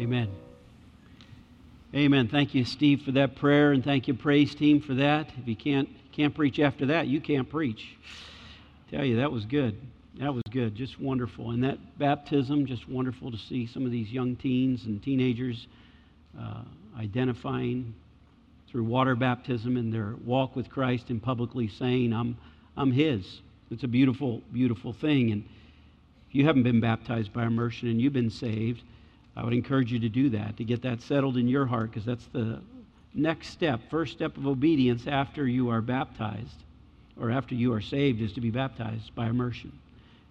Amen. Amen. Thank you, Steve, for that prayer, and thank you, praise team, for that. If you can't can't preach after that, you can't preach. Tell you, that was good. That was good. Just wonderful. And that baptism, just wonderful to see some of these young teens and teenagers uh, identifying through water baptism in their walk with Christ and publicly saying, "I'm I'm His." It's a beautiful, beautiful thing. And if you haven't been baptized by immersion and you've been saved, I would encourage you to do that, to get that settled in your heart, because that's the next step, first step of obedience after you are baptized or after you are saved is to be baptized by immersion.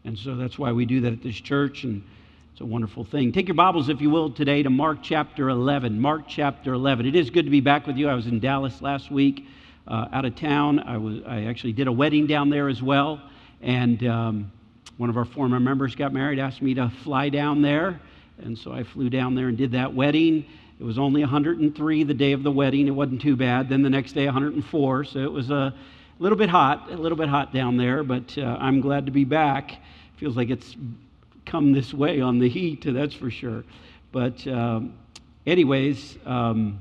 And so that's why we do that at this church, and it's a wonderful thing. Take your Bibles, if you will, today to Mark chapter 11. Mark chapter 11. It is good to be back with you. I was in Dallas last week, uh, out of town. I, was, I actually did a wedding down there as well, and um, one of our former members got married, asked me to fly down there. And so I flew down there and did that wedding. It was only 103 the day of the wedding. It wasn't too bad. Then the next day, 104. So it was a little bit hot, a little bit hot down there, but uh, I'm glad to be back. Feels like it's come this way on the heat, that's for sure. But, um, anyways, um,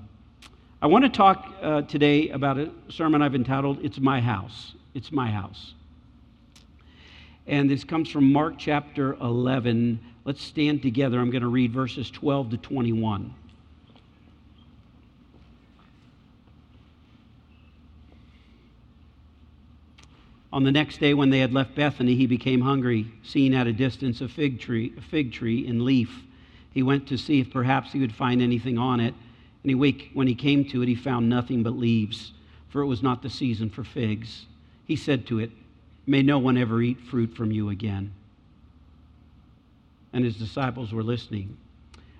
I want to talk uh, today about a sermon I've entitled, It's My House. It's My House. And this comes from Mark chapter 11, Let's stand together. I'm going to read verses 12 to 21. On the next day, when they had left Bethany, he became hungry. Seeing at a distance a fig tree, a fig tree in leaf, he went to see if perhaps he would find anything on it. And he, when he came to it, he found nothing but leaves, for it was not the season for figs. He said to it, May no one ever eat fruit from you again and his disciples were listening.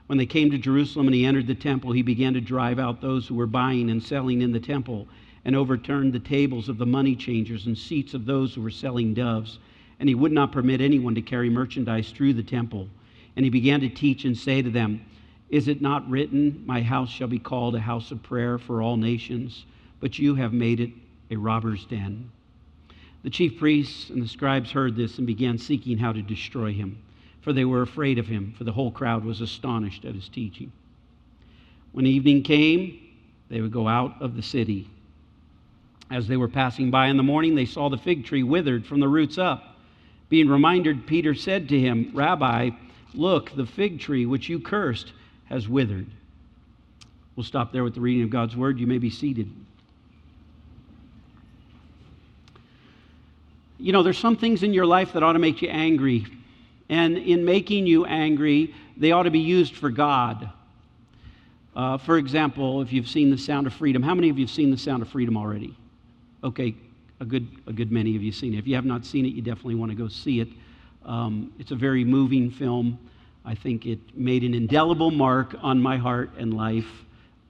When they came to Jerusalem and he entered the temple, he began to drive out those who were buying and selling in the temple and overturned the tables of the money changers and seats of those who were selling doves. And he would not permit anyone to carry merchandise through the temple. And he began to teach and say to them, Is it not written, My house shall be called a house of prayer for all nations? But you have made it a robber's den. The chief priests and the scribes heard this and began seeking how to destroy him for they were afraid of him, for the whole crowd was astonished at his teaching. When evening came, they would go out of the city. As they were passing by in the morning, they saw the fig tree withered from the roots up. Being reminded, Peter said to him, Rabbi, look, the fig tree which you cursed has withered. We'll stop there with the reading of God's word. You may be seated. You know, there's some things in your life that ought to make you angry and in making you angry, they ought to be used for God. Uh, for example, if you've seen The Sound of Freedom, how many of you have seen The Sound of Freedom already? Okay, a good, a good many of you seen it. If you have not seen it, you definitely want to go see it. Um, it's a very moving film. I think it made an indelible mark on my heart and life,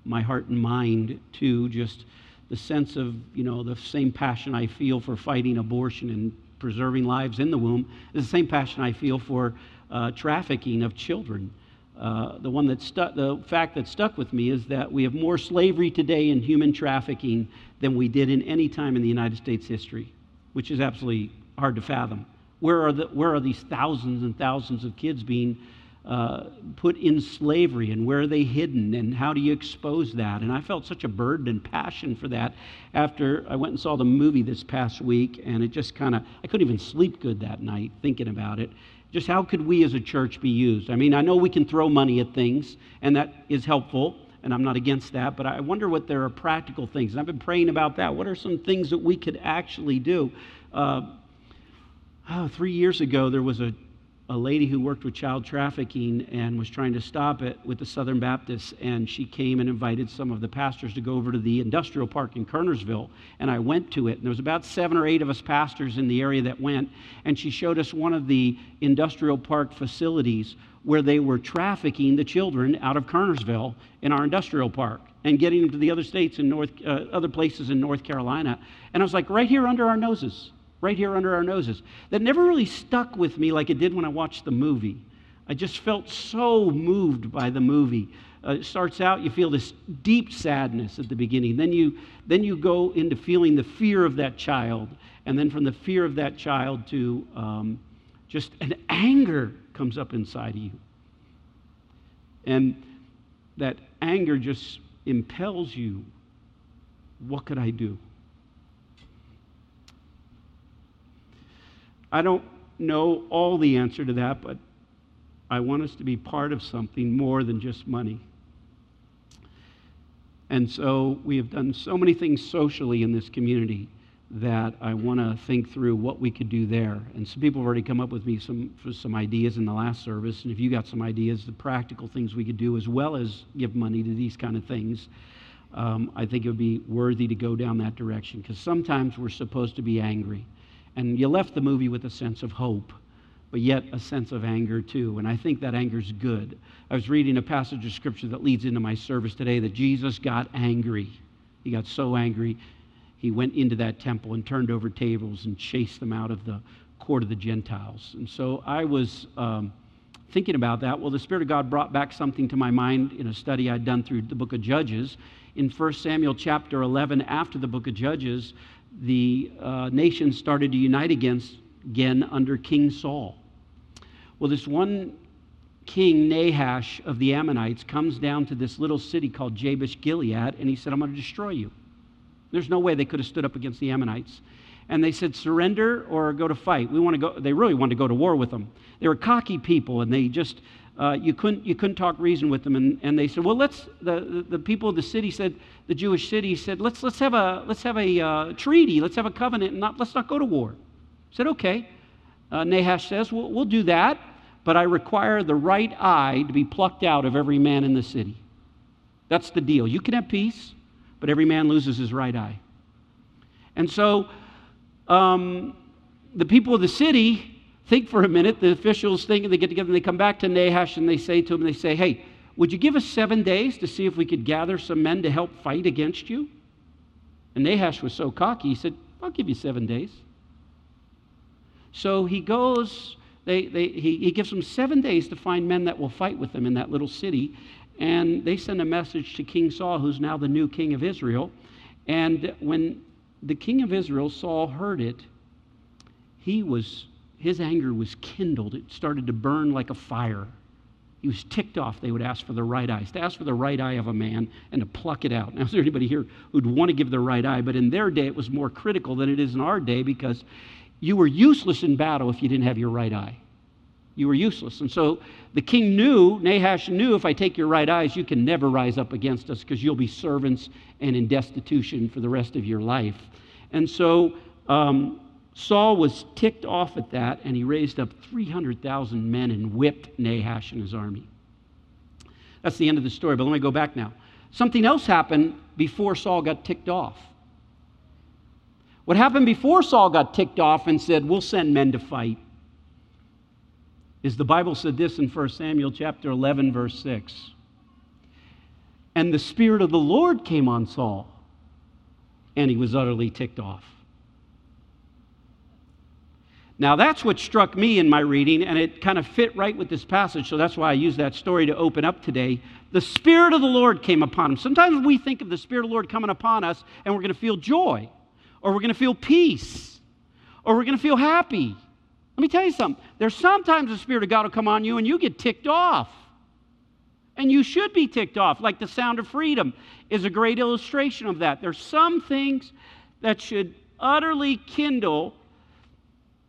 my heart and mind, too. Just the sense of, you know, the same passion I feel for fighting abortion and preserving lives in the womb is the same passion I feel for uh, trafficking of children. Uh, the one that the fact that stuck with me is that we have more slavery today in human trafficking than we did in any time in the United States history, which is absolutely hard to fathom. Where are, the, where are these thousands and thousands of kids being uh, put in slavery and where are they hidden and how do you expose that? And I felt such a burden and passion for that after I went and saw the movie this past week and it just kind of, I couldn't even sleep good that night thinking about it. Just how could we as a church be used? I mean, I know we can throw money at things and that is helpful and I'm not against that, but I wonder what there are practical things. And I've been praying about that. What are some things that we could actually do? Uh, oh, three years ago, there was a a lady who worked with child trafficking and was trying to stop it with the Southern Baptists. And she came and invited some of the pastors to go over to the industrial park in Kernersville. And I went to it. And there was about seven or eight of us pastors in the area that went. And she showed us one of the industrial park facilities where they were trafficking the children out of Kernersville in our industrial park and getting them to the other states and North, uh, other places in North Carolina. And I was like, right here under our noses right here under our noses. That never really stuck with me like it did when I watched the movie. I just felt so moved by the movie. Uh, it starts out, you feel this deep sadness at the beginning. Then you, then you go into feeling the fear of that child. And then from the fear of that child to um, just an anger comes up inside of you. And that anger just impels you. What could I do? I don't know all the answer to that, but I want us to be part of something more than just money. And so we have done so many things socially in this community that I want to think through what we could do there. And some people have already come up with me some, for some ideas in the last service. And if you got some ideas, the practical things we could do as well as give money to these kind of things, um, I think it would be worthy to go down that direction. Because sometimes we're supposed to be angry. And you left the movie with a sense of hope, but yet a sense of anger too. And I think that anger is good. I was reading a passage of scripture that leads into my service today that Jesus got angry. He got so angry he went into that temple and turned over tables and chased them out of the court of the Gentiles. And so I was um, thinking about that. Well, the Spirit of God brought back something to my mind in a study I'd done through the book of Judges. In 1 Samuel chapter 11, after the book of Judges, the uh, nation started to unite against, again under King Saul. Well, this one king, Nahash of the Ammonites, comes down to this little city called Jabesh Gilead, and he said, I'm going to destroy you. There's no way they could have stood up against the Ammonites. And they said, surrender or go to fight. We want to go. They really wanted to go to war with them. They were cocky people, and they just, uh, you, couldn't, you couldn't talk reason with them. And, and they said, well, let's, the, the, people of the city said, the Jewish city said, let's, let's have a, let's have a uh, treaty, let's have a covenant, and not, let's not go to war. I said, okay. Uh, Nahash says, we'll, we'll do that, but I require the right eye to be plucked out of every man in the city. That's the deal. You can have peace but every man loses his right eye. And so um, the people of the city think for a minute, the officials think, and they get together and they come back to Nahash and they say to him, they say, hey, would you give us seven days to see if we could gather some men to help fight against you? And Nahash was so cocky, he said, I'll give you seven days. So he goes, they, they, he, he gives them seven days to find men that will fight with them in that little city. And they send a message to King Saul, who's now the new king of Israel. And when the king of Israel, Saul, heard it, he was, his anger was kindled. It started to burn like a fire. He was ticked off. They would ask for the right eye. To ask for the right eye of a man and to pluck it out. Now, is there anybody here who'd want to give the right eye? But in their day, it was more critical than it is in our day because you were useless in battle if you didn't have your right eye you were useless. And so the king knew, Nahash knew, if I take your right eyes, you can never rise up against us because you'll be servants and in destitution for the rest of your life. And so um, Saul was ticked off at that, and he raised up 300,000 men and whipped Nahash and his army. That's the end of the story, but let me go back now. Something else happened before Saul got ticked off. What happened before Saul got ticked off and said, We'll send men to fight? is the Bible said this in 1 Samuel chapter 11 verse 6. And the spirit of the Lord came on Saul, and he was utterly ticked off. Now, that's what struck me in my reading, and it kind of fit right with this passage, so that's why I use that story to open up today. The Spirit of the Lord came upon him. Sometimes we think of the Spirit of the Lord coming upon us, and we're going to feel joy, or we're going to feel peace, or we're going to feel happy. Let me tell you something. There's sometimes the Spirit of God will come on you and you get ticked off. And you should be ticked off. Like the sound of freedom is a great illustration of that. There's some things that should utterly kindle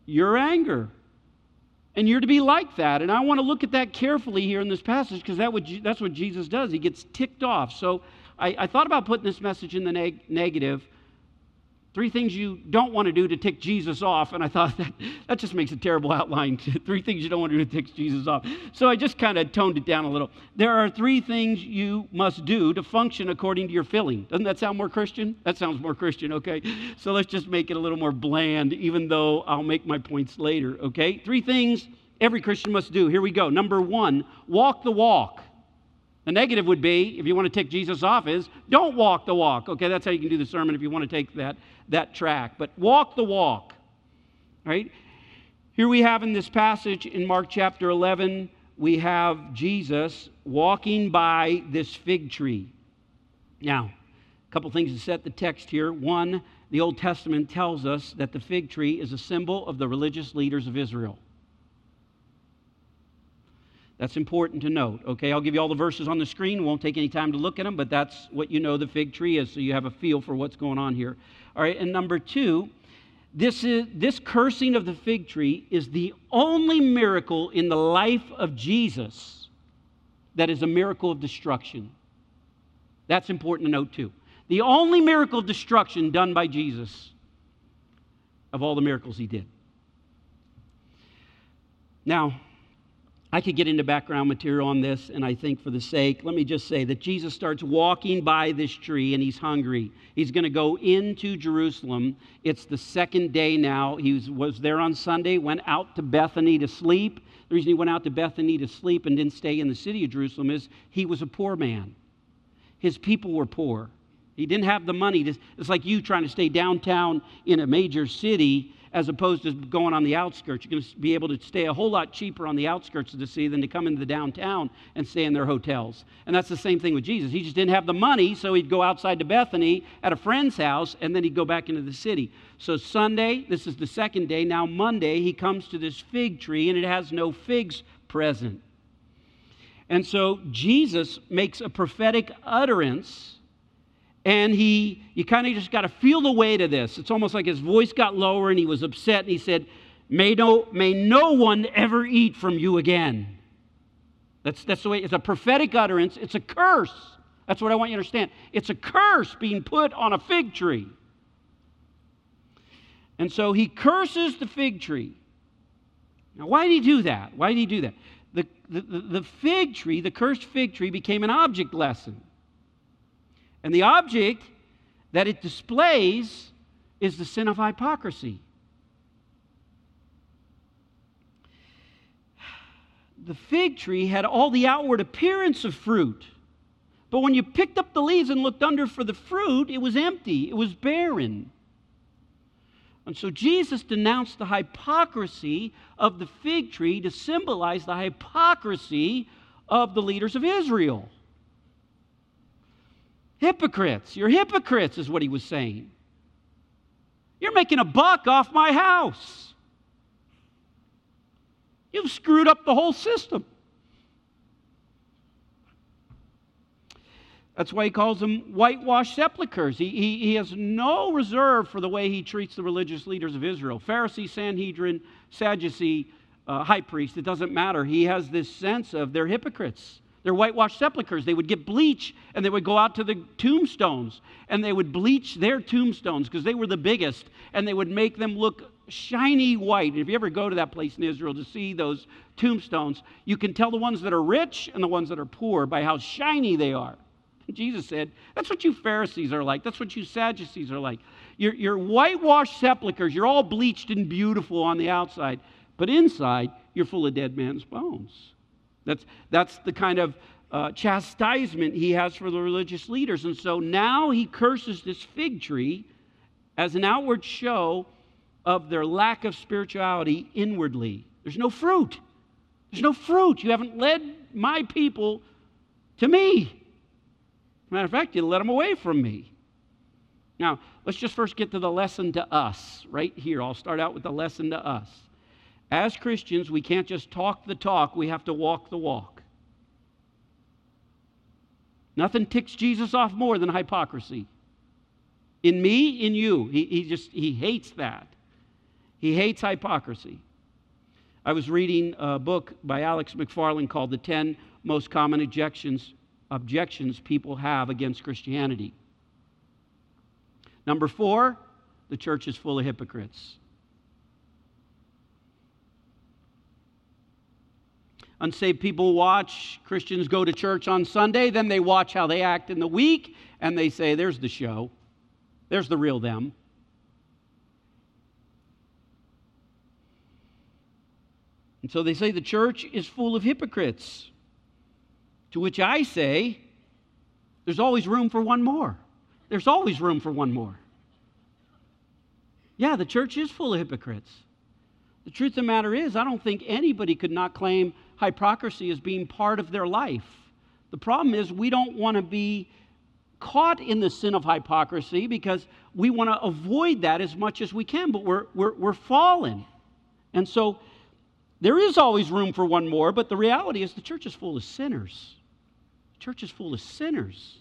your anger. And you're to be like that. And I want to look at that carefully here in this passage because that would, that's what Jesus does. He gets ticked off. So I, I thought about putting this message in the neg- negative Three things you don't want to do to tick Jesus off. And I thought that, that just makes a terrible outline. three things you don't want to do to tick Jesus off. So I just kind of toned it down a little. There are three things you must do to function according to your filling. Doesn't that sound more Christian? That sounds more Christian, okay? So let's just make it a little more bland, even though I'll make my points later, okay? Three things every Christian must do. Here we go. Number one, walk the walk. The negative would be, if you want to tick Jesus off, is don't walk the walk. Okay, that's how you can do the sermon if you want to take that, that track. But walk the walk. Right? Here we have in this passage in Mark chapter 11, we have Jesus walking by this fig tree. Now, a couple things to set the text here. One, the Old Testament tells us that the fig tree is a symbol of the religious leaders of Israel. That's important to note. Okay, I'll give you all the verses on the screen. Won't take any time to look at them, but that's what you know the fig tree is, so you have a feel for what's going on here. All right, and number two, this, is, this cursing of the fig tree is the only miracle in the life of Jesus that is a miracle of destruction. That's important to note too. The only miracle of destruction done by Jesus of all the miracles he did. Now, I could get into background material on this, and I think for the sake, let me just say that Jesus starts walking by this tree and he's hungry. He's going to go into Jerusalem. It's the second day now. He was, was there on Sunday, went out to Bethany to sleep. The reason he went out to Bethany to sleep and didn't stay in the city of Jerusalem is he was a poor man. His people were poor. He didn't have the money. To, it's like you trying to stay downtown in a major city as opposed to going on the outskirts. You're going to be able to stay a whole lot cheaper on the outskirts of the city than to come into the downtown and stay in their hotels. And that's the same thing with Jesus. He just didn't have the money, so he'd go outside to Bethany at a friend's house, and then he'd go back into the city. So Sunday, this is the second day. Now Monday, he comes to this fig tree, and it has no figs present. And so Jesus makes a prophetic utterance and he you kind of just got to feel the weight of this. It's almost like his voice got lower and he was upset and he said may no may no one ever eat from you again. That's that's the way it's a prophetic utterance. It's a curse. That's what i want you to understand. It's a curse being put on a fig tree. And so he curses the fig tree. Now why did he do that? Why did he do that? The, the, the fig tree the cursed fig tree became an object lesson and the object that it displays is the sin of hypocrisy. The fig tree had all the outward appearance of fruit. But when you picked up the leaves and looked under for the fruit, it was empty, it was barren. And so Jesus denounced the hypocrisy of the fig tree to symbolize the hypocrisy of the leaders of Israel. Hypocrites. You're hypocrites, is what he was saying. You're making a buck off my house. You've screwed up the whole system. That's why he calls them whitewashed sepulchres. He, he, he, has no reserve for the way he treats the religious leaders of Israel Pharisee, Sanhedrin, Sadducee, uh, high priest. It doesn't matter. He has this sense of they're hypocrites. They're whitewashed sepulchres. They would get bleach and they would go out to the tombstones and they would bleach their tombstones because they were the biggest and they would make them look shiny white. And if you ever go to that place in Israel to see those tombstones, you can tell the ones that are rich and the ones that are poor by how shiny they are. Jesus said, That's what you Pharisees are like. That's what you Sadducees are like. You're, you're whitewashed sepulchres. You're all bleached and beautiful on the outside, but inside, you're full of dead man's bones. That's, that's the kind of uh, chastisement he has for the religious leaders. And so now he curses this fig tree as an outward show of their lack of spirituality inwardly. There's no fruit. There's no fruit. You haven't led my people to me. Matter of fact, you led them away from me. Now, let's just first get to the lesson to us right here. I'll start out with the lesson to us. As Christians, we can't just talk the talk, we have to walk the walk. Nothing ticks Jesus off more than hypocrisy. In me, in you. He, he just he hates that. He hates hypocrisy. I was reading a book by Alex McFarland called The 10 Most Common Objections, Objections People Have Against Christianity. Number four, the church is full of hypocrites. Unsaved people watch Christians go to church on Sunday, then they watch how they act in the week, and they say, There's the show. There's the real them. And so they say the church is full of hypocrites. To which I say, There's always room for one more. There's always room for one more. Yeah, the church is full of hypocrites. The truth of the matter is, I don't think anybody could not claim hypocrisy as being part of their life. The problem is, we don't want to be caught in the sin of hypocrisy because we want to avoid that as much as we can, but we're, we're, we're fallen. And so There is always room for one more, but the reality is the church is full of sinners. The church is full of sinners.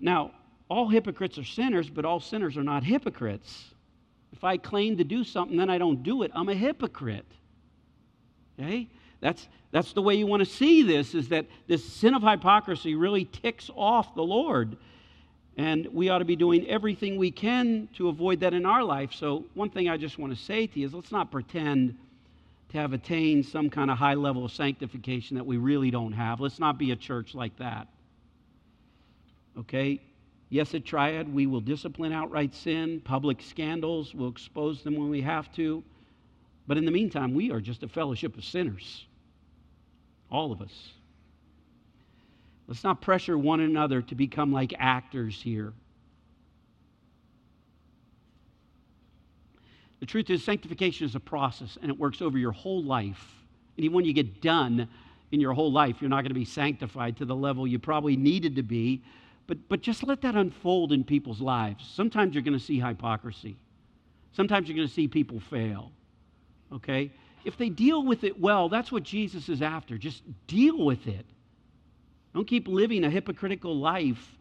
Now, all hypocrites are sinners, but all sinners are not hypocrites. If I claim to do something, then I don't do it, I'm a hypocrite. Okay? That's, that's the way you want to see this, is that this sin of hypocrisy really ticks off the Lord. And we ought to be doing everything we can to avoid that in our life. So, one thing I just want to say to you is let's not pretend to have attained some kind of high level of sanctification that we really don't have. Let's not be a church like that. Okay? Yes, at Triad, we will discipline outright sin, public scandals, we'll expose them when we have to. But in the meantime, we are just a fellowship of sinners. All of us. Let's not pressure one another to become like actors here. The truth is, sanctification is a process and it works over your whole life. And even when you get done in your whole life, you're not going to be sanctified to the level you probably needed to be but, but just let that unfold in people's lives. Sometimes you're going to see hypocrisy. Sometimes you're going to see people fail. Okay? If they deal with it well, that's what Jesus is after. Just deal with it. Don't keep living a hypocritical life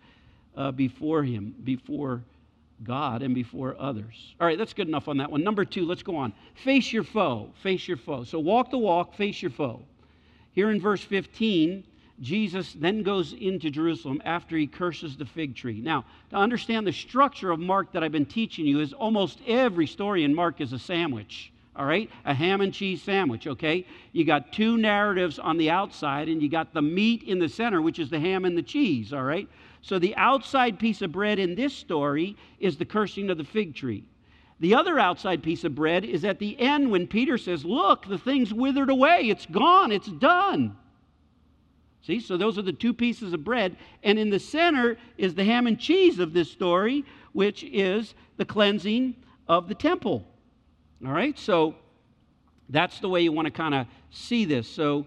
uh, before Him, before God, and before others. All right, that's good enough on that one. Number two, let's go on. Face your foe. Face your foe. So walk the walk, face your foe. Here in verse 15, Jesus then goes into Jerusalem after he curses the fig tree. Now, to understand the structure of Mark that I've been teaching you is almost every story in Mark is a sandwich. All right? A ham and cheese sandwich, okay? You got two narratives on the outside and you got the meat in the center, which is the ham and the cheese, all right? So the outside piece of bread in this story is the cursing of the fig tree. The other outside piece of bread is at the end when Peter says, Look, the thing's withered away. It's gone. It's done. See, so those are the two pieces of bread. And in the center is the ham and cheese of this story, which is the cleansing of the temple. All right, so that's the way you want to kind of see this. So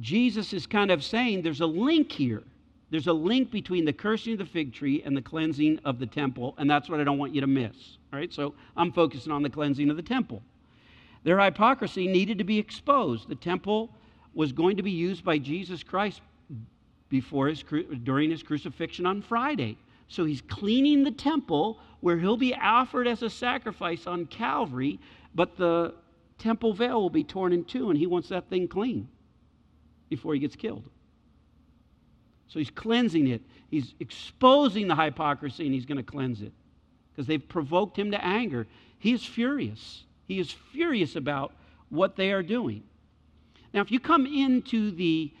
Jesus is kind of saying there's a link here. There's a link between the cursing of the fig tree and the cleansing of the temple, and that's what I don't want you to miss. All right, so I'm focusing on the cleansing of the temple. Their hypocrisy needed to be exposed. The temple was going to be used by Jesus Christ before his, during his crucifixion on Friday. So he's cleaning the temple where he'll be offered as a sacrifice on Calvary, but the temple veil will be torn in two, and he wants that thing clean before he gets killed. So he's cleansing it. He's exposing the hypocrisy, and he's going to cleanse it because they've provoked him to anger. He is furious. He is furious about what they are doing. Now, if you come into the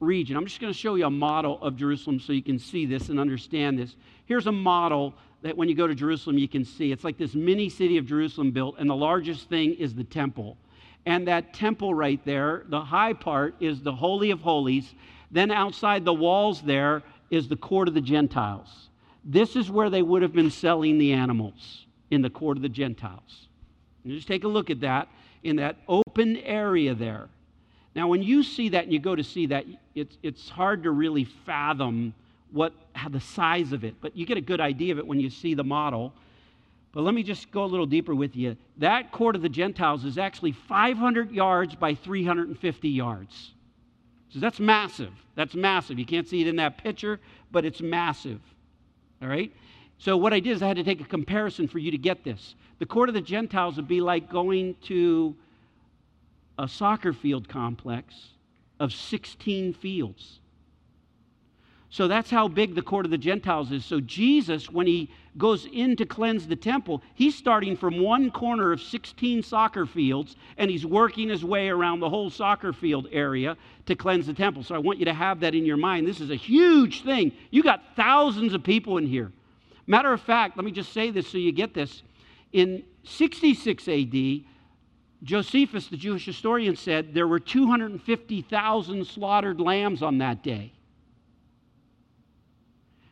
region, I'm just going to show you a model of Jerusalem so you can see this and understand this. Here's a model that when you go to Jerusalem, you can see. It's like this mini city of Jerusalem built, and the largest thing is the temple. And that temple right there, the high part is the Holy of Holies. Then outside the walls there is the court of the Gentiles. This is where they would have been selling the animals in the court of the Gentiles. And just take a look at that in that open area there. Now, when you see that and you go to see that, it's, it's hard to really fathom what the size of it, but you get a good idea of it when you see the model. But let me just go a little deeper with you. That court of the Gentiles is actually 500 yards by 350 yards. So that's massive. That's massive. You can't see it in that picture, but it's massive. All right? So what I did is I had to take a comparison for you to get this. The court of the Gentiles would be like going to a soccer field complex of 16 fields. So that's how big the court of the Gentiles is. So Jesus, when he goes in to cleanse the temple, he's starting from one corner of 16 soccer fields and he's working his way around the whole soccer field area to cleanse the temple. So I want you to have that in your mind. This is a huge thing. You got thousands of people in here. Matter of fact, let me just say this so you get this. In 66 AD, Josephus, the Jewish historian, said there were 250,000 slaughtered lambs on that day.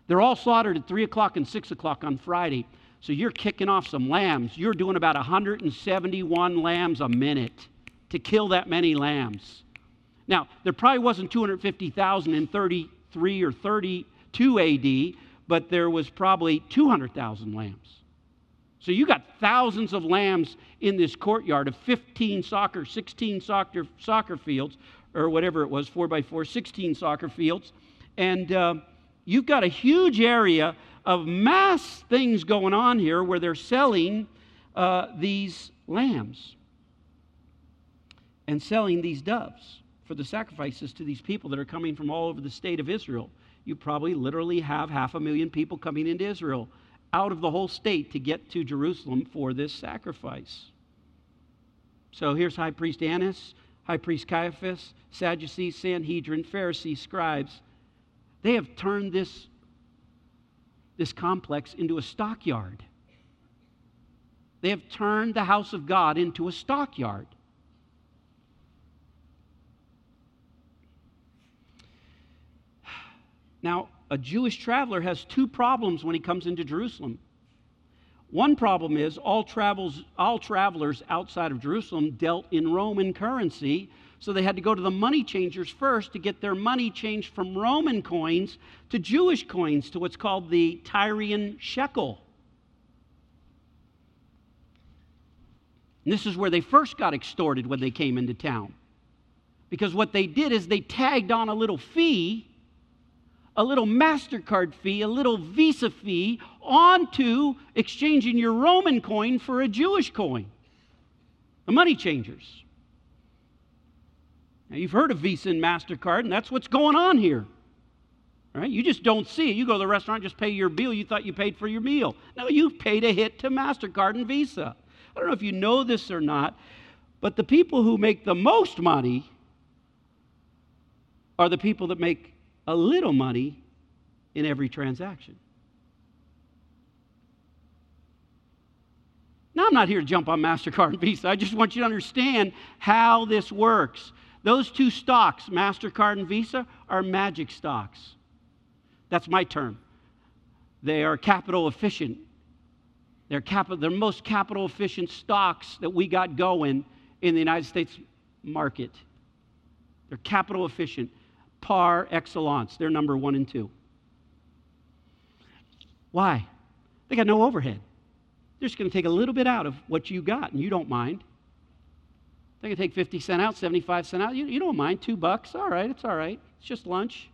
They're all slaughtered at 3 o'clock and 6 o'clock on Friday. So you're kicking off some lambs. You're doing about 171 lambs a minute to kill that many lambs. Now, there probably wasn't 250,000 in 33 or 32 AD, but there was probably 200,000 lambs. So you got thousands of lambs in this courtyard of 15 soccer, 16 soccer, soccer fields, or whatever it was, 4 by 4, 16 soccer fields. And uh, you've got a huge area of mass things going on here where they're selling uh, these lambs and selling these doves for the sacrifices to these people that are coming from all over the state of Israel. You probably literally have half a million people coming into Israel out of the whole state to get to Jerusalem for this sacrifice. So here's High Priest Annas, High Priest Caiaphas, Sadducees, Sanhedrin, Pharisees, scribes. They have turned this, this complex into a stockyard. They have turned the house of God into a stockyard. Now, a Jewish traveler has two problems when he comes into Jerusalem. One problem is all, travels, all travelers outside of Jerusalem dealt in Roman currency, so they had to go to the money changers first to get their money changed from Roman coins to Jewish coins, to what's called the Tyrian shekel. And this is where they first got extorted when they came into town. Because what they did is they tagged on a little fee a little MasterCard fee, a little Visa fee onto exchanging your Roman coin for a Jewish coin. The money changers. Now, you've heard of Visa and MasterCard, and that's what's going on here. Right? You just don't see it. You go to the restaurant, just pay your bill. You thought you paid for your meal. No, you paid a hit to MasterCard and Visa. I don't know if you know this or not, but the people who make the most money are the people that make a little money in every transaction. Now, I'm not here to jump on MasterCard and Visa. I just want you to understand how this works. Those two stocks, MasterCard and Visa, are magic stocks. That's my term. They are capital efficient. They're, capital, they're most capital efficient stocks that we got going in the United States market. They're capital efficient par excellence. They're number one and two. Why? They got no overhead. They're just going to take a little bit out of what you got, and you don't mind. They can take 50 cent out, 75 cent out. You, you don't mind. Two bucks. All right, it's all right. It's just lunch.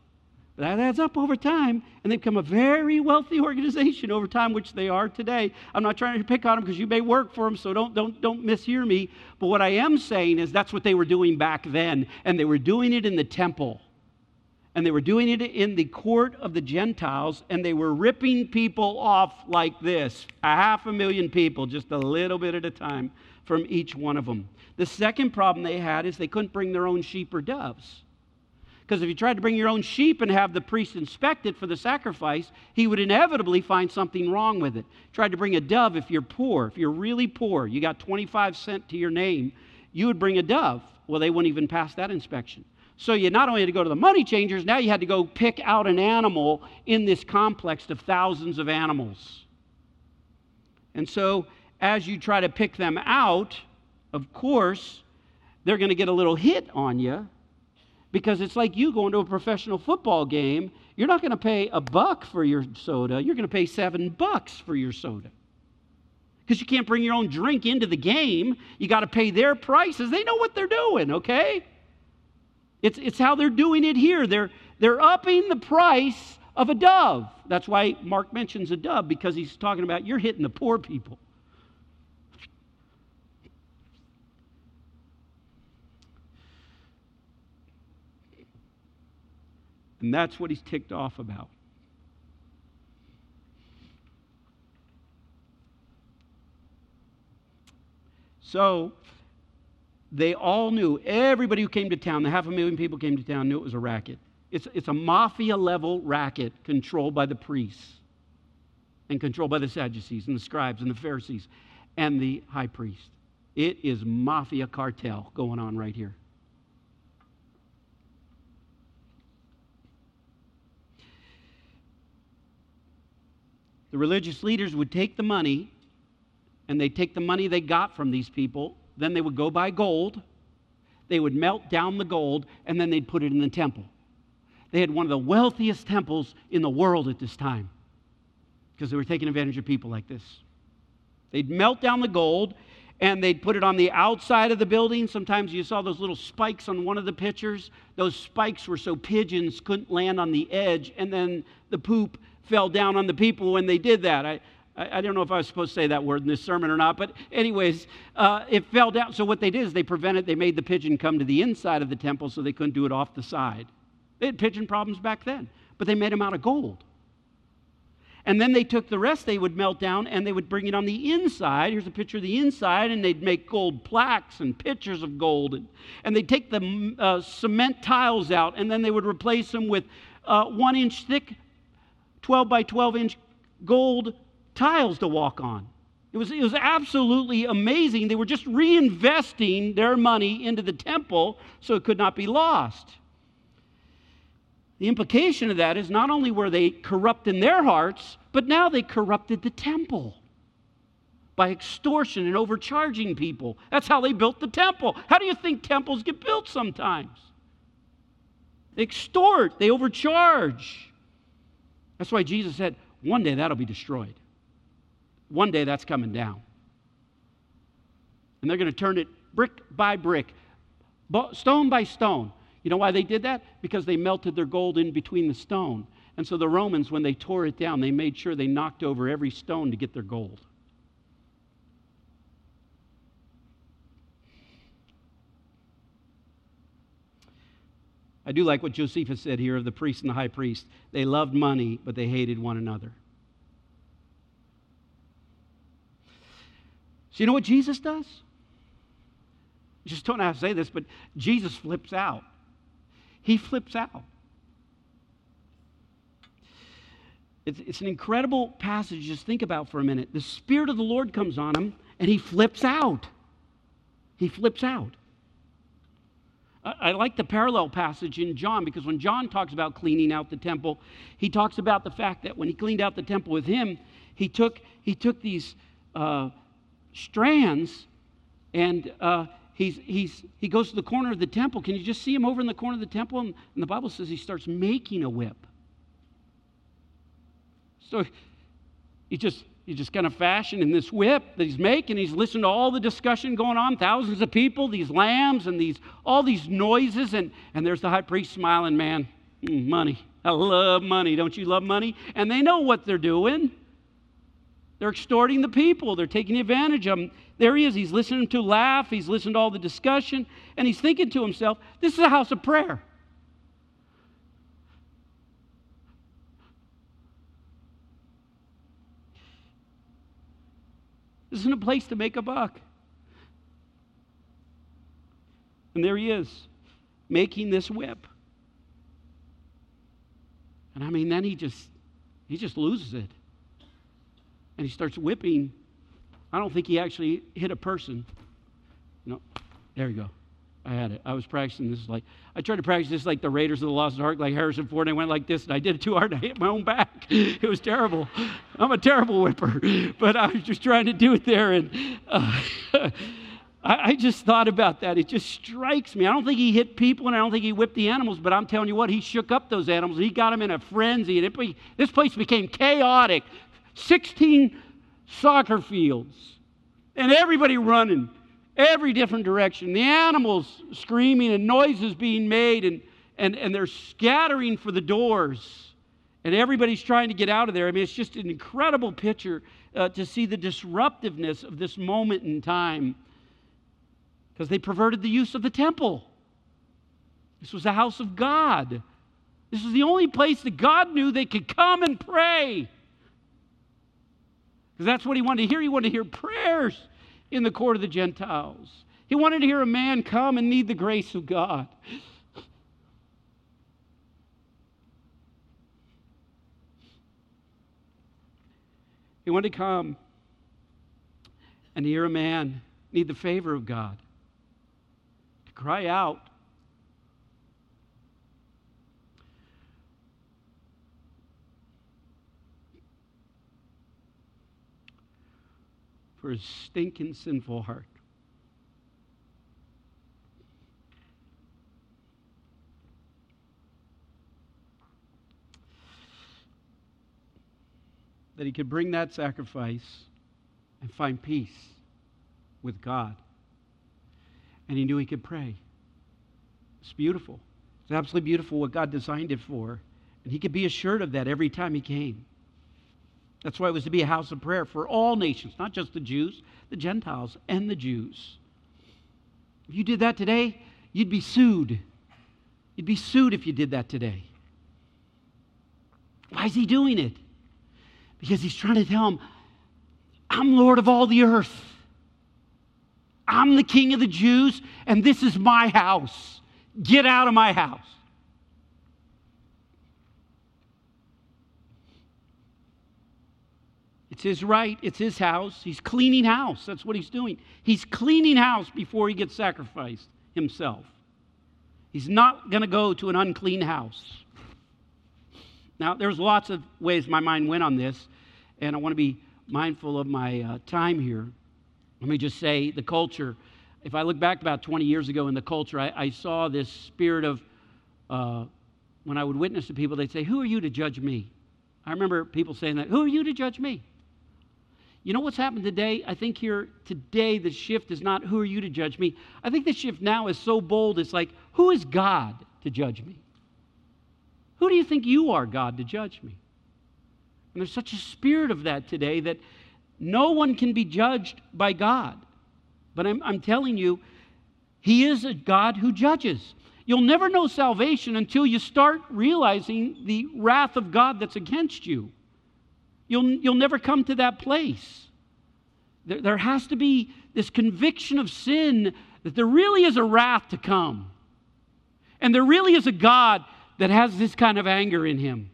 But that adds up over time, and they become a very wealthy organization over time, which they are today. I'm not trying to pick on them because you may work for them, so don't, don't, don't mishear me. But what I am saying is that's what they were doing back then, and they were doing it in the temple and they were doing it in the court of the Gentiles, and they were ripping people off like this a half a million people, just a little bit at a time from each one of them. The second problem they had is they couldn't bring their own sheep or doves. Because if you tried to bring your own sheep and have the priest inspect it for the sacrifice, he would inevitably find something wrong with it. Tried to bring a dove if you're poor, if you're really poor, you got 25 cent to your name, you would bring a dove. Well, they wouldn't even pass that inspection. So you not only had to go to the money changers, now you had to go pick out an animal in this complex of thousands of animals. And so as you try to pick them out, of course, they're going to get a little hit on you because it's like you going to a professional football game. You're not going to pay a buck for your soda, you're going to pay seven bucks for your soda. Because you can't bring your own drink into the game. You got to pay their prices. They know what they're doing, okay? It's, it's how they're doing it here. They're, they're upping the price of a dove. That's why Mark mentions a dove, because he's talking about you're hitting the poor people. And that's what he's ticked off about. So, they all knew, everybody who came to town, the half a million people came to town, knew it was a racket. It's, it's a mafia level racket controlled by the priests and controlled by the Sadducees and the scribes and the Pharisees and the high priest. It is mafia cartel going on right here. The religious leaders would take the money and they'd take the money they got from these people then they would go buy gold, they would melt down the gold, and then they'd put it in the temple. They had one of the wealthiest temples in the world at this time because they were taking advantage of people like this. They'd melt down the gold and they'd put it on the outside of the building. Sometimes you saw those little spikes on one of the pictures. Those spikes were so pigeons couldn't land on the edge, and then the poop fell down on the people when they did that. I, I, don't know if I was supposed to say that word in this sermon or not, but anyways, uh, it fell down. So what they did is they prevented, they made the pigeon come to the inside of the temple so they couldn't do it off the side. They had pigeon problems back then, but they made them out of gold. And then they took the rest, they would melt down and they would bring it on the inside. Here's a picture of the inside, and they'd make gold plaques and pictures of gold. And, and they'd take the uh, cement tiles out, and then they would replace them with uh, one inch thick, 12 by 12 inch gold tiles to walk on. It was, it was absolutely amazing. They were just reinvesting their money into the temple so it could not be lost. The implication of that is not only were they corrupt in their hearts, but now they corrupted the temple by extortion and overcharging people. That's how they built the temple. How do you think temples get built sometimes? They extort, they overcharge. That's why Jesus said, one day that'll be destroyed. One day that's coming down. And they're going to turn it brick by brick, stone by stone. You know why they did that? Because they melted their gold in between the stone. And so the Romans, when they tore it down, they made sure they knocked over every stone to get their gold. I do like what Josephus said here of the priest and the high priest. They loved money, but they hated one another. So, you know what Jesus does? I just don't have to say this, but Jesus flips out he flips out. It's, it's an incredible passage. Just think about for a minute. The Spirit of the Lord comes on him, and he flips out. He flips out. I, I like the parallel passage in John because when John talks about cleaning out the temple, he talks about the fact that when he cleaned out the temple with him, he took, he took these uh, strands and uh, he's, he's, he goes to the corner of the temple. Can you just see him over in the corner of the temple? And, and the Bible says he starts making a whip. So he just he's just kind of fashioning this whip that he's making. He's listening to all the discussion going on, thousands of people, these lambs and these all these noises, and, and there's the high priest smiling, man, mm, money. I love money. Don't you love money? And they know what they're doing. They're extorting the people. They're taking advantage of them. There he is. He's listening to laugh. He's listening to all the discussion. And he's thinking to himself, this is a house of prayer. This isn't a place to make a buck. And there he is, making this whip. And I mean, then he just he just loses it. And he starts whipping I don't think he actually hit a person. No, there you go. I had it. I was practicing this like I tried to practice this like the Raiders of the Lost Ark, like Harrison Ford, and I went like this, and I did it too hard. And I hit my own back. It was terrible. I'm a terrible whipper, but I was just trying to do it there, and uh, I, just thought about that. It just strikes me. I don't think he hit people, and I don't think he whipped the animals, but I'm telling you what, he shook up those animals. He got them in a frenzy, and it, this place became chaotic. 16 soccer fields, and everybody running every different direction. The animals screaming and noises being made, and, and, and they're scattering for the doors. And everybody's trying to get out of there. I mean, it's just an incredible picture uh, to see the disruptiveness of this moment in time because they perverted the use of the temple. This was the house of God. This was the only place that God knew they could come and pray. Because that's what he wanted to hear. He wanted to hear prayers in the court of the Gentiles. He wanted to hear a man come and need the grace of God. He wanted to come and hear a man need the favor of God, to cry out for his stinking sinful heart. That he could bring that sacrifice and find peace with God. And he knew he could pray. It's beautiful. It's absolutely beautiful what God designed it for. And he could be assured of that every time he came. That's why it was to be a house of prayer for all nations, not just the Jews, the Gentiles, and the Jews. If you did that today, you'd be sued. You'd be sued if you did that today. Why is he doing it? Because he's trying to tell him, I'm Lord of all the earth. I'm the king of the Jews, and this is my house. Get out of my house. It's his right, it's his house. He's cleaning house. That's what he's doing. He's cleaning house before he gets sacrificed himself. He's not going to go to an unclean house. Now, there's lots of ways my mind went on this, and I want to be mindful of my uh, time here. Let me just say the culture. If I look back about 20 years ago in the culture, I, I saw this spirit of uh, when I would witness to people, they'd say, Who are you to judge me? I remember people saying that, Who are you to judge me? You know what's happened today? I think here today the shift is not who are you to judge me. I think the shift now is so bold, it's like, who is God to judge me? Who do you think you are, God, to judge me? And there's such a spirit of that today that no one can be judged by God. But I'm, I'm telling you, He is a God who judges. You'll never know salvation until you start realizing the wrath of God that's against you. You'll, you'll never come to that place. There, there has to be this conviction of sin that there really is a wrath to come. And there really is a God that has this kind of anger in him.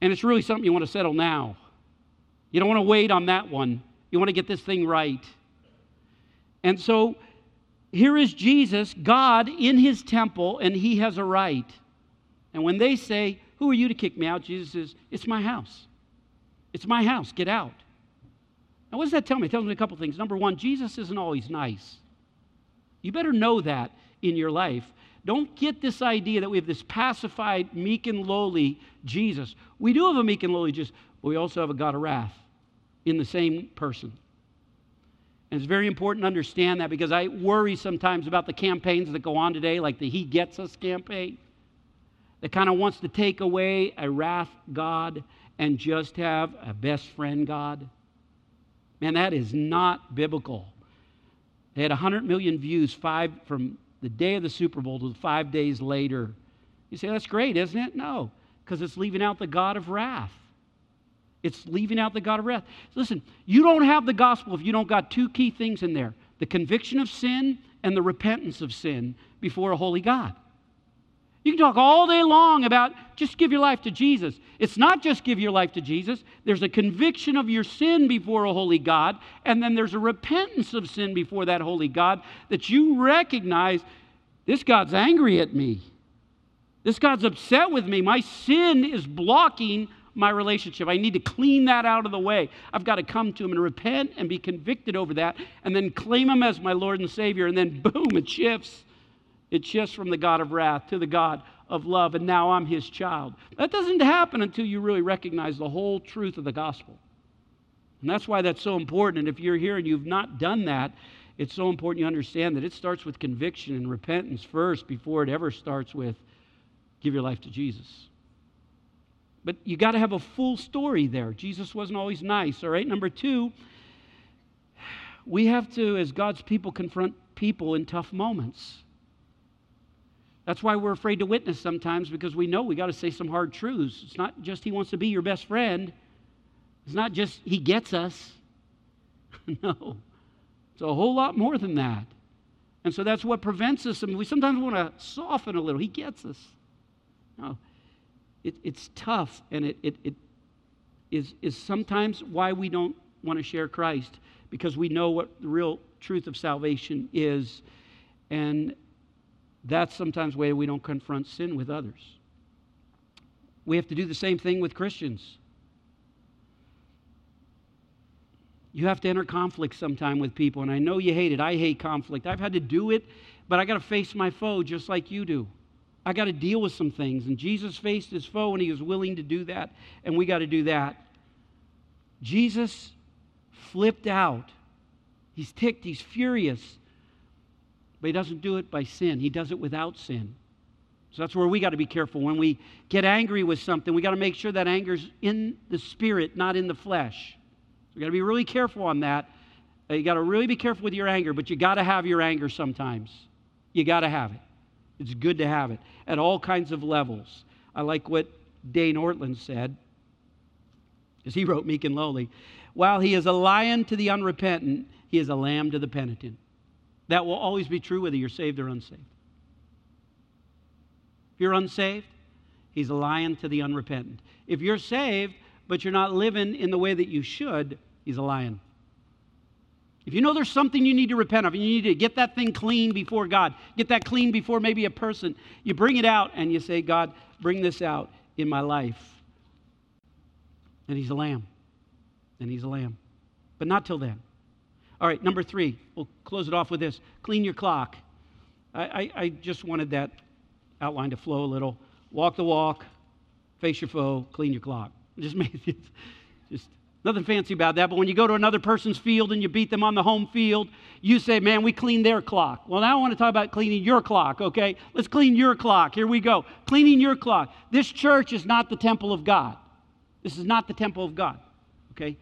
And it's really something you want to settle now. You don't want to wait on that one. You want to get this thing right. And so here is Jesus, God in his temple, and he has a right. And when they say, who are you to kick me out? Jesus says, It's my house. It's my house. Get out. Now, what does that tell me? It tells me a couple things. Number one, Jesus isn't always nice. You better know that in your life. Don't get this idea that we have this pacified, meek and lowly Jesus. We do have a meek and lowly Jesus, but we also have a God of wrath in the same person. And it's very important to understand that because I worry sometimes about the campaigns that go on today, like the He Gets Us campaign that kind of wants to take away a wrath God and just have a best friend God. Man, that is not biblical. They had 100 million views five from the day of the Super Bowl to five days later. You say, that's great, isn't it? No, because it's leaving out the God of wrath. It's leaving out the God of wrath. Listen, you don't have the gospel if you don't got two key things in there the conviction of sin and the repentance of sin before a holy God. You can talk all day long about just give your life to Jesus. It's not just give your life to Jesus. There's a conviction of your sin before a holy God, and then there's a repentance of sin before that holy God that you recognize this God's angry at me. This God's upset with me. My sin is blocking my relationship. I need to clean that out of the way. I've got to come to Him and repent and be convicted over that, and then claim Him as my Lord and Savior, and then boom, it shifts. It shifts from the God of wrath to the God of love, and now I'm his child. That doesn't happen until you really recognize the whole truth of the gospel. And that's why that's so important. And if you're here and you've not done that, it's so important you understand that it starts with conviction and repentance first before it ever starts with give your life to Jesus. But you got to have a full story there. Jesus wasn't always nice, all right? Number two, we have to, as God's people, confront people in tough moments. That's why we're afraid to witness sometimes because we know we got to say some hard truths. It's not just he wants to be your best friend, it's not just he gets us. no, it's a whole lot more than that. And so that's what prevents us. I mean, we sometimes want to soften a little. He gets us. No, it, it's tough, and it, it, it is, is sometimes why we don't want to share Christ because we know what the real truth of salvation is. And that's sometimes why we don't confront sin with others. We have to do the same thing with Christians. You have to enter conflict sometime with people, and I know you hate it. I hate conflict. I've had to do it, but I got to face my foe just like you do. I got to deal with some things, and Jesus faced his foe, and he was willing to do that, and we got to do that. Jesus flipped out. He's ticked, he's furious. But he doesn't do it by sin, he does it without sin. So that's where we got to be careful. When we get angry with something, we got to make sure that anger's in the spirit, not in the flesh. We got to be really careful on that. Uh, you got to really be careful with your anger, but you got to have your anger sometimes. You got to have it. It's good to have it at all kinds of levels. I like what Dane Ortlund said, as he wrote Meek and Lowly. While he is a lion to the unrepentant, he is a lamb to the penitent. That will always be true whether you're saved or unsaved. If you're unsaved, he's a lion to the unrepentant. If you're saved, but you're not living in the way that you should, he's a lion. If you know there's something you need to repent of and you need to get that thing clean before God, get that clean before maybe a person, you bring it out and you say, God, bring this out in my life. And he's a lamb. And he's a lamb. But not till then. All right, number three, we'll close it off with this clean your clock. I, I, I just wanted that outline to flow a little. Walk the walk, face your foe, clean your clock. Just it, just nothing fancy about that. But when you go to another person's field and you beat them on the home field, you say, man, we cleaned their clock. Well, now I want to talk about cleaning your clock, okay? Let's clean your clock. Here we go. Cleaning your clock. This church is not the temple of God. This is not the temple of God, okay?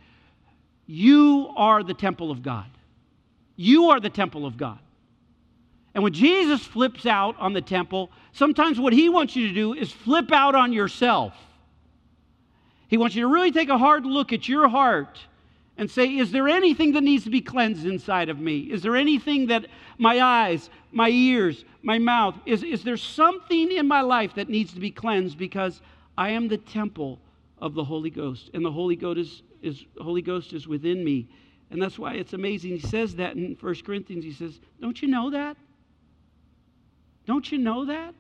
You are the temple of God. You are the temple of God. And when Jesus flips out on the temple, sometimes what he wants you to do is flip out on yourself. He wants you to really take a hard look at your heart and say, Is there anything that needs to be cleansed inside of me? Is there anything that my eyes, my ears, my mouth, is, is there something in my life that needs to be cleansed because I am the temple of the Holy Ghost, and the Holy Ghost is, is, Holy Ghost is within me. And that's why it's amazing. He says that in 1 Corinthians. He says, Don't you know that? Don't you know that?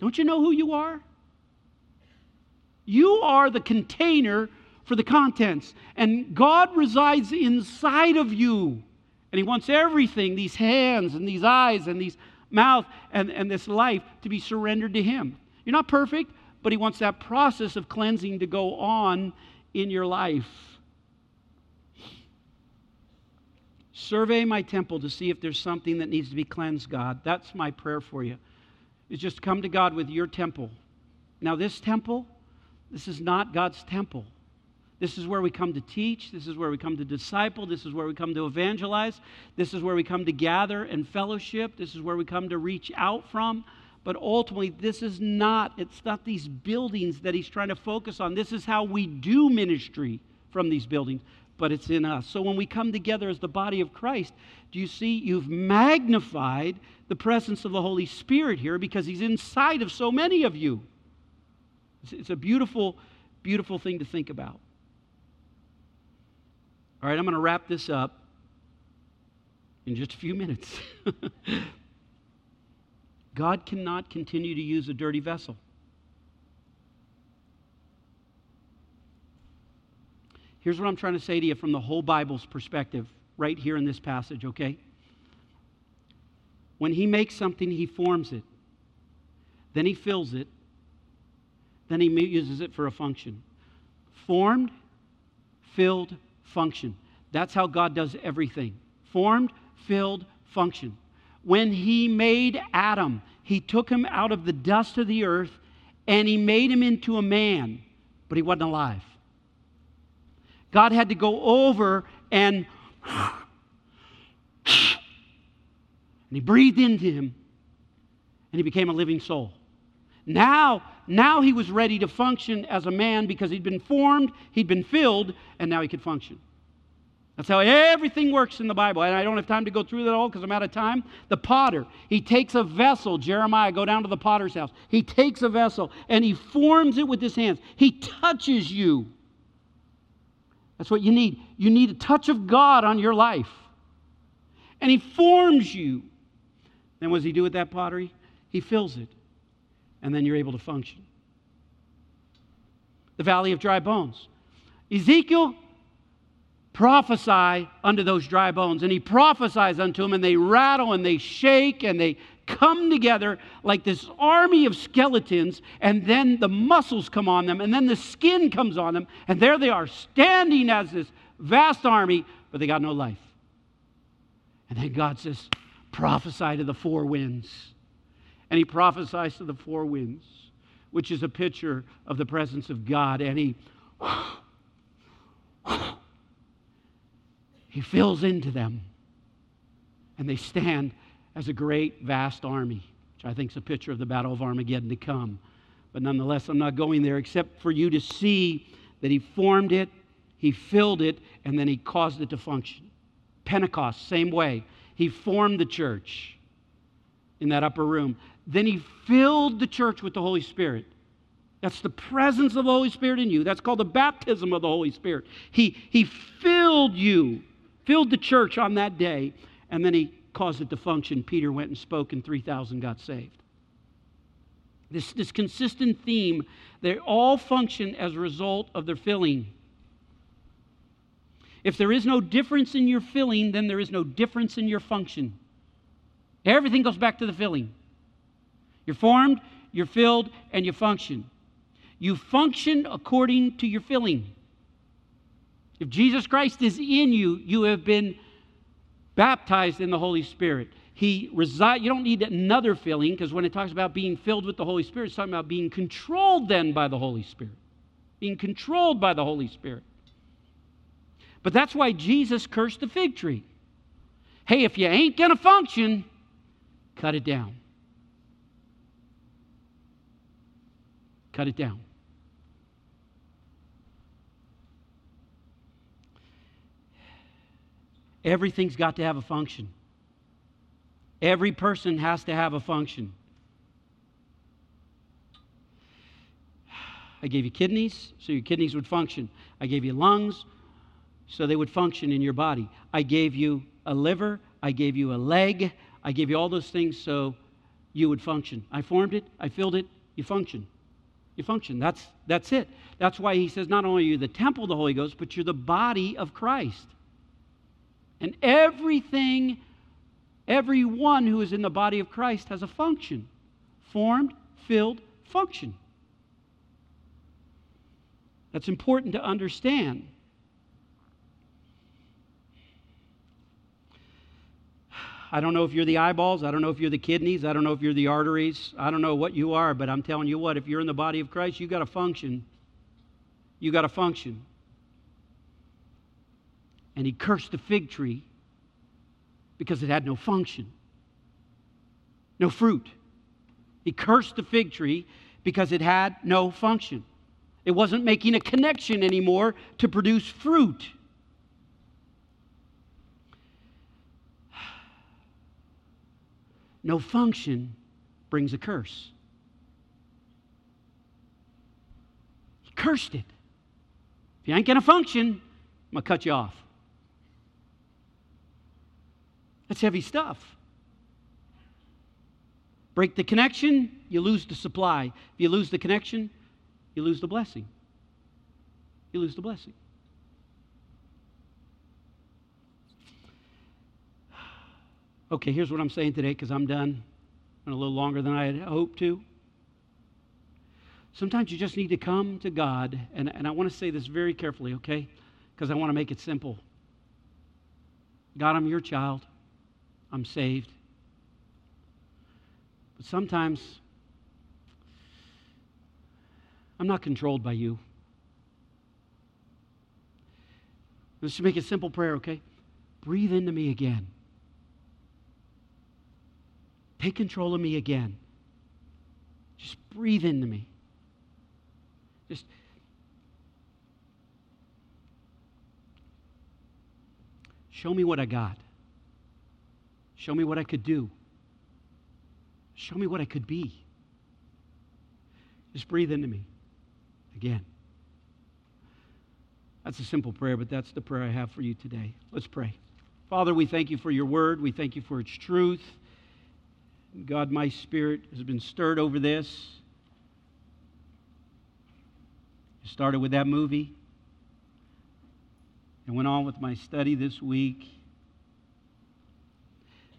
Don't you know who you are? You are the container for the contents, and God resides inside of you. And He wants everything these hands, and these eyes, and these mouth, and, and this life to be surrendered to Him. You're not perfect, but He wants that process of cleansing to go on in your life. Survey my temple to see if there's something that needs to be cleansed, God. That's my prayer for you. Is just come to God with your temple. Now, this temple, this is not God's temple. This is where we come to teach. This is where we come to disciple. This is where we come to evangelize. This is where we come to gather and fellowship. This is where we come to reach out from. But ultimately, this is not, it's not these buildings that he's trying to focus on. This is how we do ministry from these buildings but it's in us. So when we come together as the body of Christ, do you see you've magnified the presence of the Holy Spirit here because He's inside of so many of you? It's a beautiful, beautiful thing to think about. All right, I'm going to wrap this up in just a few minutes. God cannot continue to use a dirty vessel. Here's what I'm trying to say to you from the whole Bible's perspective, right here in this passage, okay? When he makes something, he forms it. Then he fills it. Then he uses it for a function. Formed, filled, function. That's how God does everything. Formed, filled, function. When he made Adam, he took him out of the dust of the earth and he made him into a man, but he wasn't alive. God had to go over and and he breathed into him and he became a living soul. Now, now he was ready to function as a man because he'd been formed, he'd been filled, and now he could function. That's how everything works in the Bible. And I don't have time to go through that all because I'm out of time. The potter, he takes a vessel. Jeremiah, go down to the potter's house. He takes a vessel and he forms it with his hands. He touches you. That's what you need. You need a touch of God on your life. And He forms you. Then what does He do with that pottery? He fills it. And then you're able to function. The valley of dry bones. Ezekiel prophesy unto those dry bones. And he prophesies unto them, and they rattle and they shake and they come together like this army of skeletons, and then the muscles come on them, and then the skin comes on them, and there they are standing as this vast army, but they got no life. And then God says, prophesy to the four winds. And he prophesies to the four winds, which is a picture of the presence of God. And he he fills into them. And they stand as a great, vast army, which I think is a picture of the Battle of Armageddon to come. But nonetheless, I'm not going there except for you to see that he formed it, he filled it, and then he caused it to function. Pentecost, same way. He formed the church in that upper room. Then he filled the church with the Holy Spirit. That's the presence of the Holy Spirit in you. That's called the baptism of the Holy Spirit. He, he filled you, filled the church on that day, and then he caused it to function. Peter went and spoke, and 3,000 got saved. This, this consistent theme, they all function as a result of their filling. If there is no difference in your filling, then there is no difference in your function. Everything goes back to the filling. You're formed, you're filled, and you function. You function according to your filling. If Jesus Christ is in you, you have been baptized in the Holy Spirit. He reside. You don't need another filling because when it talks about being filled with the Holy Spirit, it's talking about being controlled then by the Holy Spirit. Being controlled by the Holy Spirit. But that's why Jesus cursed the fig tree. Hey, if you ain't going to function, cut it down. Cut it down. Everything's got to have a function. Every person has to have a function. I gave you kidneys, so your kidneys would function. I gave you lungs, so they would function in your body. I gave you a liver, I gave you a leg, I gave you all those things so you would function. I formed it, I filled it, you function. You function. That's, that's it. That's why he says not only are you the temple of the Holy Ghost, but you're the body of Christ. And everything, everyone who is in the body of Christ has a function formed, filled, function. That's important to understand. I don't know if you're the eyeballs. I don't know if you're the kidneys. I don't know if you're the arteries. I don't know what you are, but I'm telling you what, if you're in the body of Christ, you've got to function. You've got to function and he cursed the fig tree because it had no function, no fruit. He cursed the fig tree because it had no function. It wasn't making a connection anymore to produce fruit. No function brings a curse. He cursed it. If you ain't going to function, I'm going to cut you off. That's heavy stuff. Break the connection, you lose the supply. If you lose the connection, you lose the blessing. You lose the blessing. Okay, here's what I'm saying today because I'm done. a little longer than I had hoped to. Sometimes you just need to come to God, and, and I want to say this very carefully, okay? Because I want to make it simple. God, I'm your child. I'm saved. But sometimes I'm not controlled by you. Let's just make a simple prayer, okay? Breathe into me again. Take control of me again. Just breathe into me. Just show me what I got. Show me what I could do. Show me what I could be. Just breathe into me again. That's a simple prayer, but that's the prayer I have for you today. Let's pray. Father, we thank you for your word. We thank you for its truth. God, my spirit has been stirred over this. I started with that movie and went on with my study this week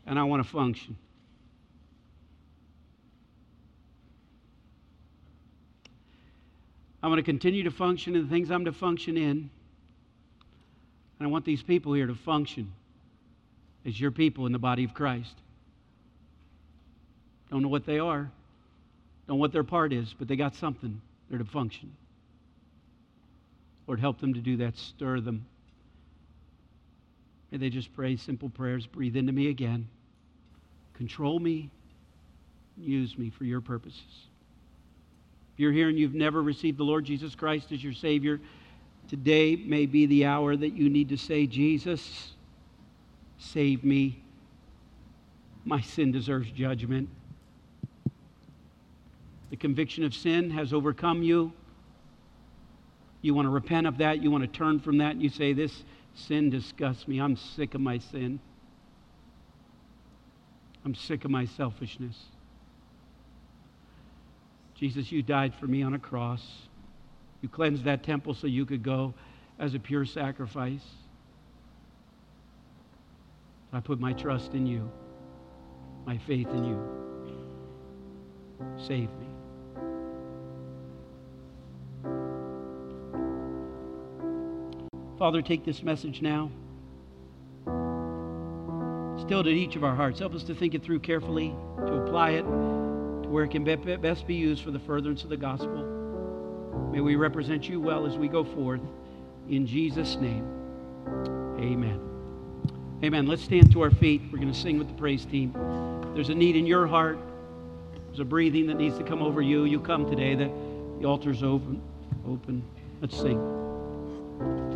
and I want to function. I'm going to continue to function in the things I'm to function in. And I want these people here to function as your people in the body of Christ. Don't know what they are, don't know what their part is, but they got something. They're to function. Lord, help them to do that. Stir them. May they just pray simple prayers. Breathe into me again. Control me. Use me for your purposes. If you're here and you've never received the Lord Jesus Christ as your Savior, today may be the hour that you need to say, Jesus, save me. My sin deserves judgment. The conviction of sin has overcome you. You want to repent of that. You want to turn from that. You say, This sin disgusts me. I'm sick of my sin. I'm sick of my selfishness. Jesus, you died for me on a cross. You cleansed that temple so you could go as a pure sacrifice. I put my trust in you, my faith in you. Save me. Father, take this message now. Still to each of our hearts. Help us to think it through carefully, to apply it to where it can best be used for the furtherance of the gospel. May we represent you well as we go forth. In Jesus' name, amen. Amen. Let's stand to our feet. We're going to sing with the praise team. There's a need in your heart. There's a breathing that needs to come over you. You come today. The, the altar's open. Open. Let's sing.